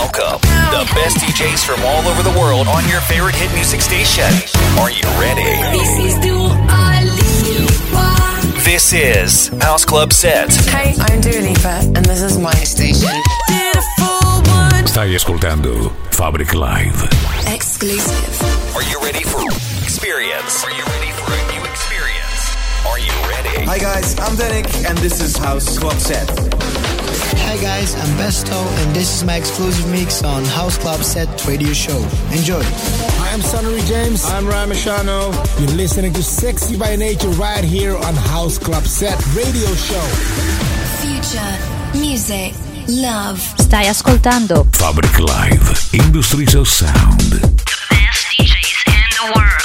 Welcome, the best DJs from all over the world on your favorite hit music station. Are you ready? This is Dua Lipa. This is House Club Set. Hey, I'm Dua Lipa, and this is my station. Beautiful one. Stai ascoltando Fabric Live. Exclusive. Are you ready for experience? Are you ready for a new experience? Are you ready? Hi guys, I'm Derek and this is House Club Set. Hi guys, I'm Besto and this is my exclusive mix on House Club Set Radio Show. Enjoy. Hi, I'm Sunnery James. I'm Ryan Marciano. You're listening to Sexy by Nature right here on House Club Set Radio Show. Future. Music. Love. Stai ascoltando Fabric Live. Industries of Sound. The Best DJs in the world.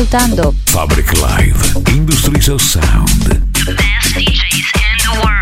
Ascoltando Fabric Live, Industries of Sound. the best DJs in the world.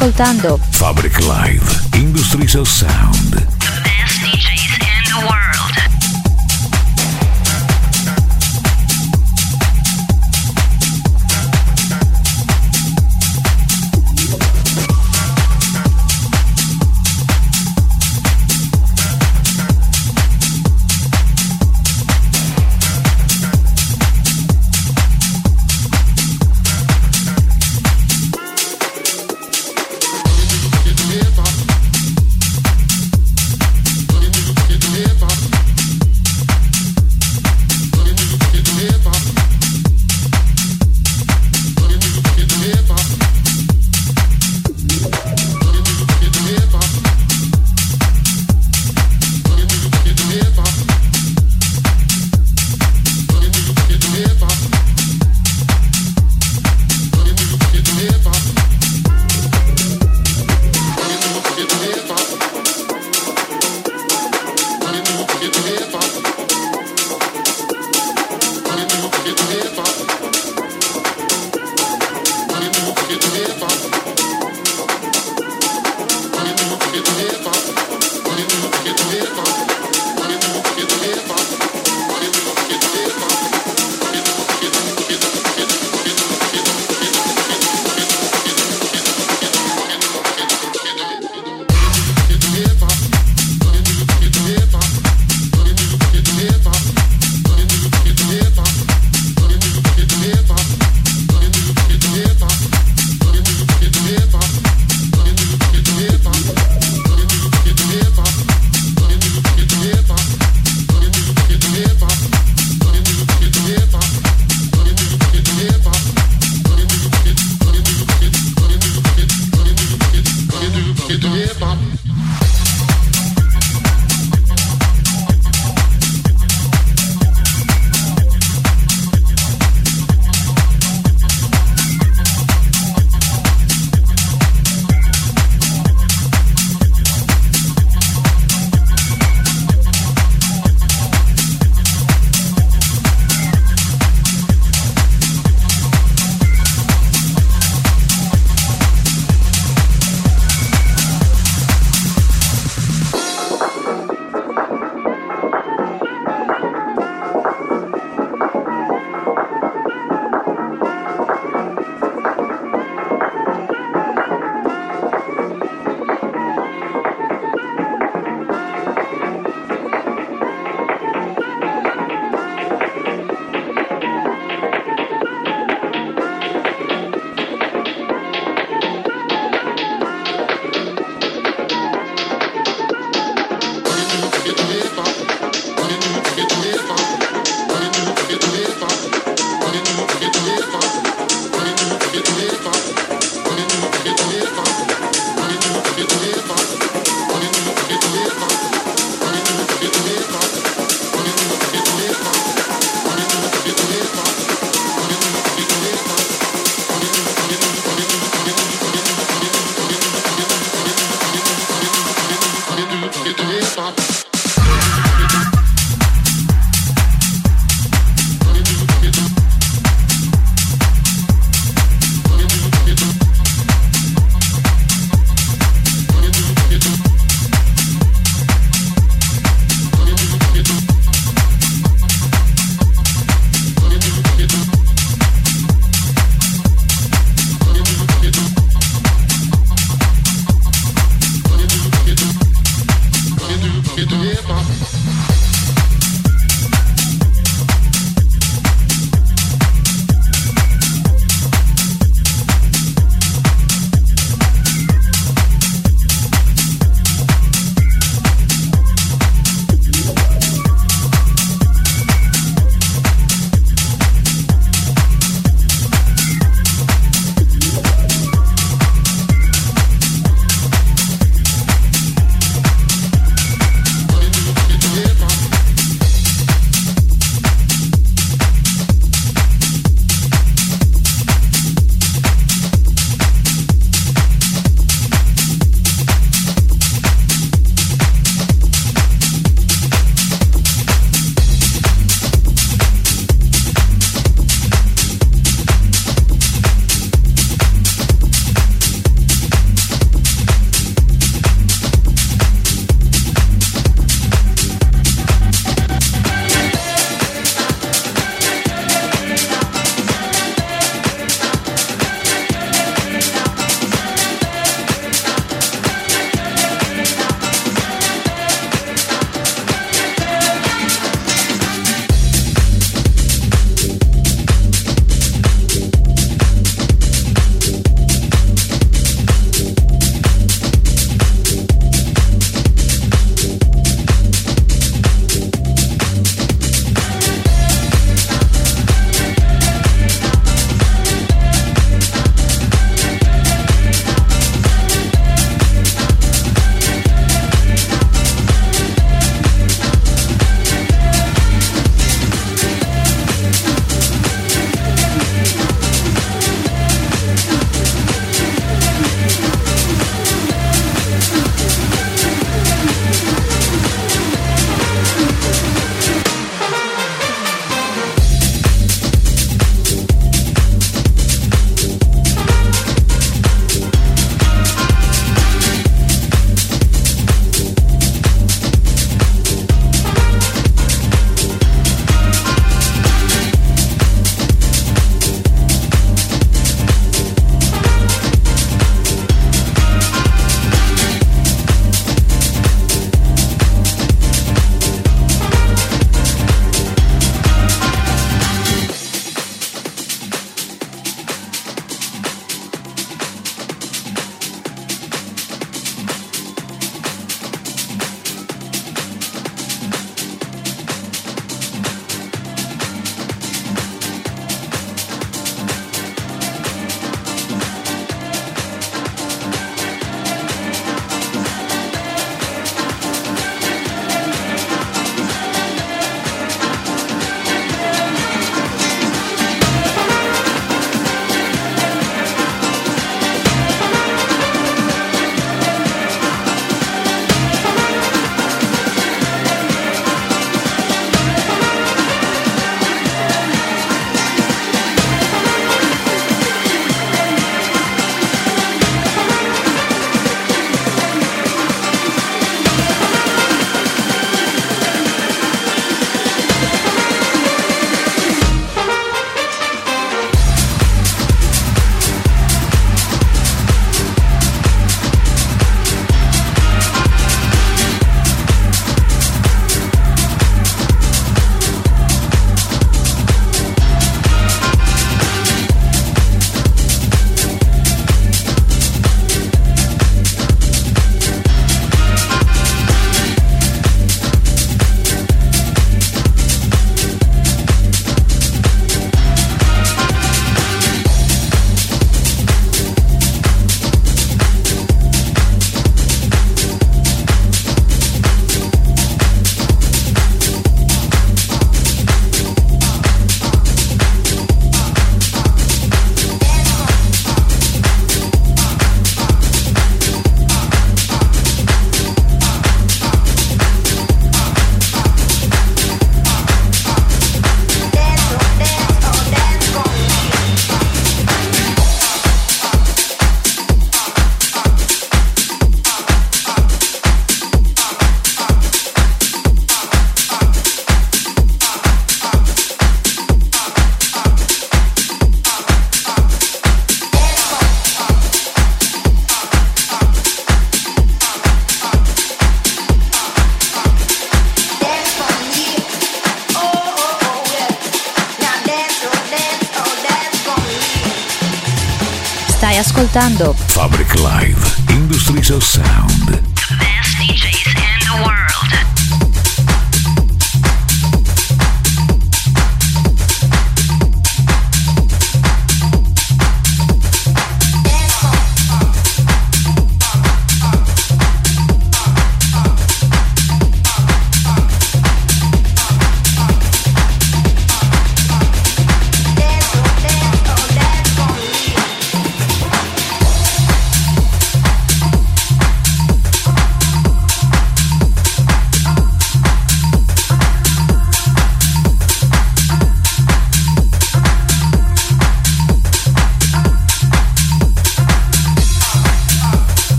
Ascoltando Fabric Live Industries of Sound.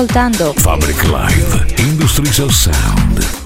Ascoltando Fabric Live, Industries of Sound.